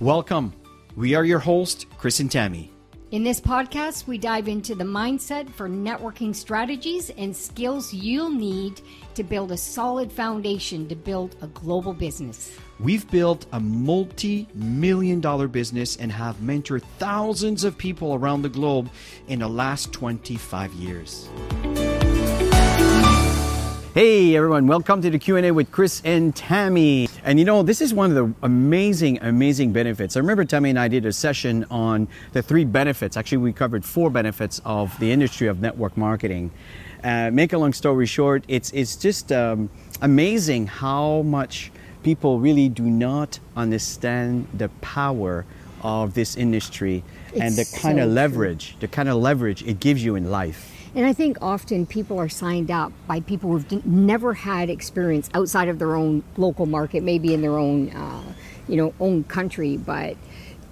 Welcome. We are your host, Chris and Tammy. In this podcast, we dive into the mindset for networking strategies and skills you'll need to build a solid foundation to build a global business. We've built a multi million dollar business and have mentored thousands of people around the globe in the last 25 years. Hey everyone, welcome to the Q&A with Chris and Tammy. And you know, this is one of the amazing amazing benefits. I remember Tammy and I did a session on the three benefits. Actually, we covered four benefits of the industry of network marketing. Uh, make a long story short, it's it's just um, amazing how much people really do not understand the power of this industry and the kind so of true. leverage, the kind of leverage it gives you in life. And I think often people are signed up by people who've never had experience outside of their own local market, maybe in their own, uh, you know, own country. But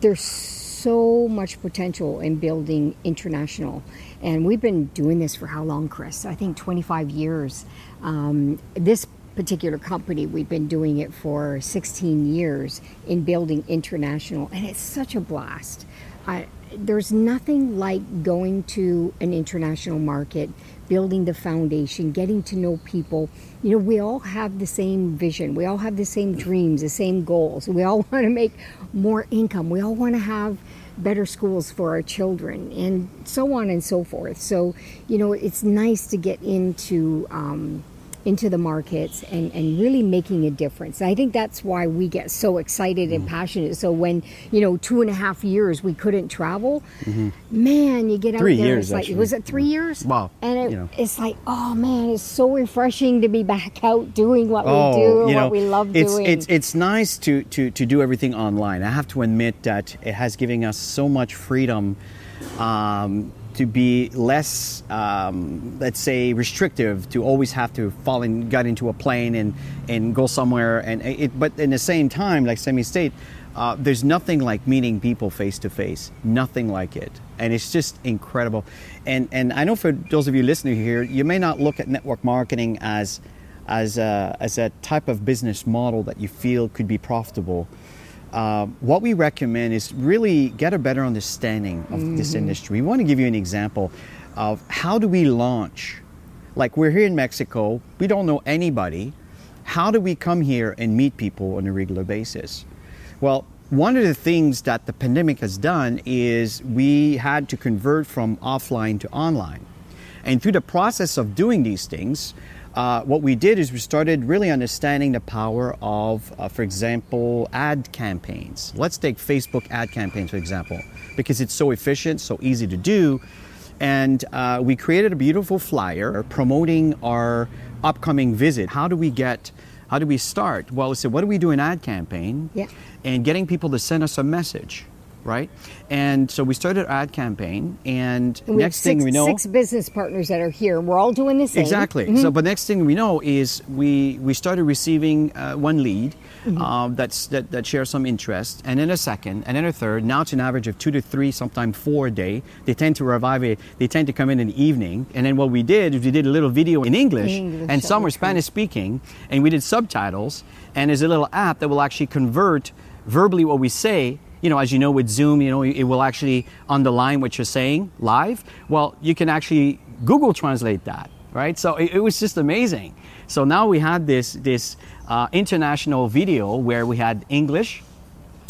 there's so much potential in building international, and we've been doing this for how long, Chris? I think 25 years. Um, this particular company, we've been doing it for 16 years in building international, and it's such a blast. I, there's nothing like going to an international market, building the foundation, getting to know people. You know, we all have the same vision. We all have the same dreams, the same goals. We all want to make more income. We all want to have better schools for our children, and so on and so forth. So, you know, it's nice to get into. Um, into the markets and, and really making a difference. I think that's why we get so excited and passionate. So when, you know, two and a half years we couldn't travel, man, you get out Three there. years, it's like, actually. was it three years? Wow, And it, you know. it's like, oh man, it's so refreshing to be back out doing what we do, Oh, you what know, we love it's, doing. It's it's nice to, to to do everything online. I have to admit that it has given us so much freedom um, to be less, um, let's say, restrictive. To always have to fall in, get into a plane and and go somewhere. And it, but in the same time, like semi state. Uh, there's nothing like meeting people face to face. Nothing like it, and it's just incredible. And and I know for those of you listening here, you may not look at network marketing as as a, as a type of business model that you feel could be profitable. Uh, what we recommend is really get a better understanding of this industry. We want to give you an example of how do we launch. Like we're here in Mexico, we don't know anybody. How do we come here and meet people on a regular basis? Well, one of the things that the pandemic has done is we had to convert from offline to online. And through the process of doing these things, uh, what we did is we started really understanding the power of, uh, for example, ad campaigns. Let's take Facebook ad campaigns, for example, because it's so efficient, so easy to do. And uh, we created a beautiful flyer promoting our upcoming visit. How do we get, how do we start? Well, we said, what do we do in ad campaign? Yeah. And getting people to send us a message, right? And so we started our ad campaign, and And next thing we know, six business partners that are here. We're all doing the same. Exactly. So, but next thing we know is we we started receiving uh, one lead Mm-hmm. um, that's that, that shares some interest, and then a second, and then a third. Now it's an average of two to three, sometimes four a day. They tend to revive it. They tend to come in in the evening, and then what we did is we did a little video in English, English, and some were. Spanish speaking, and we did subtitles. And there's a little app that will actually convert verbally what we say you know, as you know with Zoom, you know, it will actually underline what you're saying live. Well, you can actually Google translate that, right? So it, it was just amazing. So now we had this this uh, international video where we had English,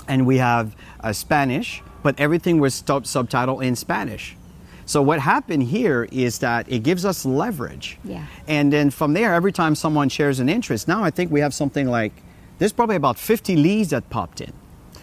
and we have uh, Spanish, but everything was sub- subtitled in Spanish. So what happened here is that it gives us leverage. Yeah. And then from there, every time someone shares an interest, now I think we have something like there's probably about 50 leads that popped in.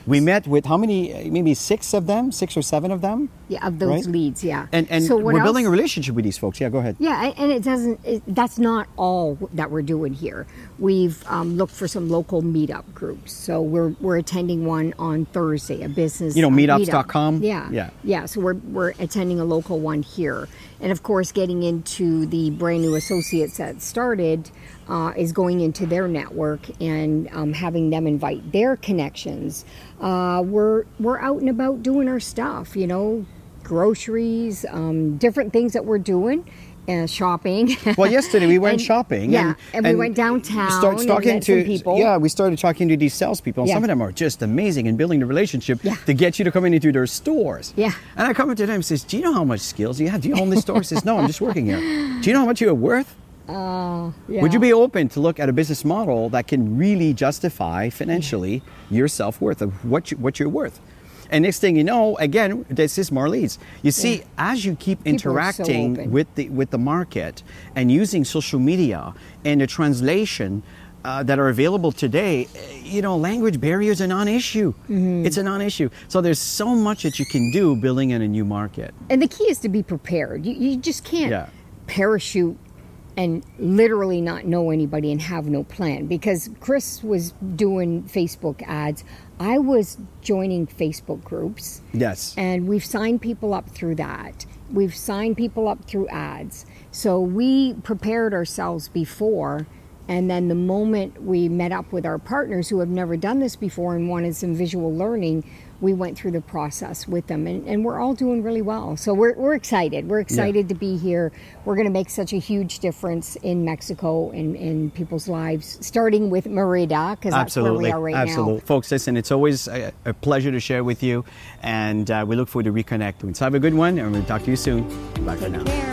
We met with how many? Maybe six of them, six or seven of them. Yeah, of those Right? leads, yeah. And and so we're building a relationship with these folks. Yeah, go ahead. Yeah, and- it doesn't. It, that's not all that we're doing here. We've um, looked for some local meetup groups. So we're we're attending one on Thursday, a business. You know, meetups.com? meetup. Yeah, Yeah. yeah. So we're we're attending a local one here, and of course, getting into the brand new associates that started uh, is going into their network and um, having them invite their connections. Uh, we're we're out and about doing our stuff. You know, groceries, um, different things that we're doing. uh, shopping. Well, yesterday we went And- shopping. yeah, and we went downtown Start and talking to people. Yeah, we started talking to these salespeople. And Yeah. Some of them are just amazing in building the relationship Yeah. to get you to come into their stores. Yeah. And I come into them and says, "Do you know how much skills you have? Do you own this store?" He says, "No, I'm just working here." Do you know how much you're worth? Would you be open to look at a business model that can really justify financially your self worth of what you, what you're worth? And next thing you know, again, this is more leads. You see, Yeah. as you keep People are so interacting with the with the market and using social media and the translation uh, that are available today, eh, you know, language barriers are non-issue. Mm-hmm. It's a non-issue. So there's so much that you can do building in a new market. And the key is to be prepared. You, you just can't Yeah. parachute and literally not know anybody and have no plan. Because Chris was doing Facebook ads, I was joining Facebook groups. Yes. and we've signed people up through that. We've signed people up through ads. So we prepared ourselves before, and then the moment we met up with our partners who have never done this before and wanted some visual learning, we went through the process with them, and, and we're all doing really well. So we're, we're excited. We're excited to be here. We're going to make such a huge difference in Mexico and in people's lives, starting with Merida, because that's where we are right Absolutely. now. Folks, listen, it's always a, a pleasure to share with you, and uh, we look forward to reconnecting. So have a good one, and we'll talk to you soon. Bye for now. Care.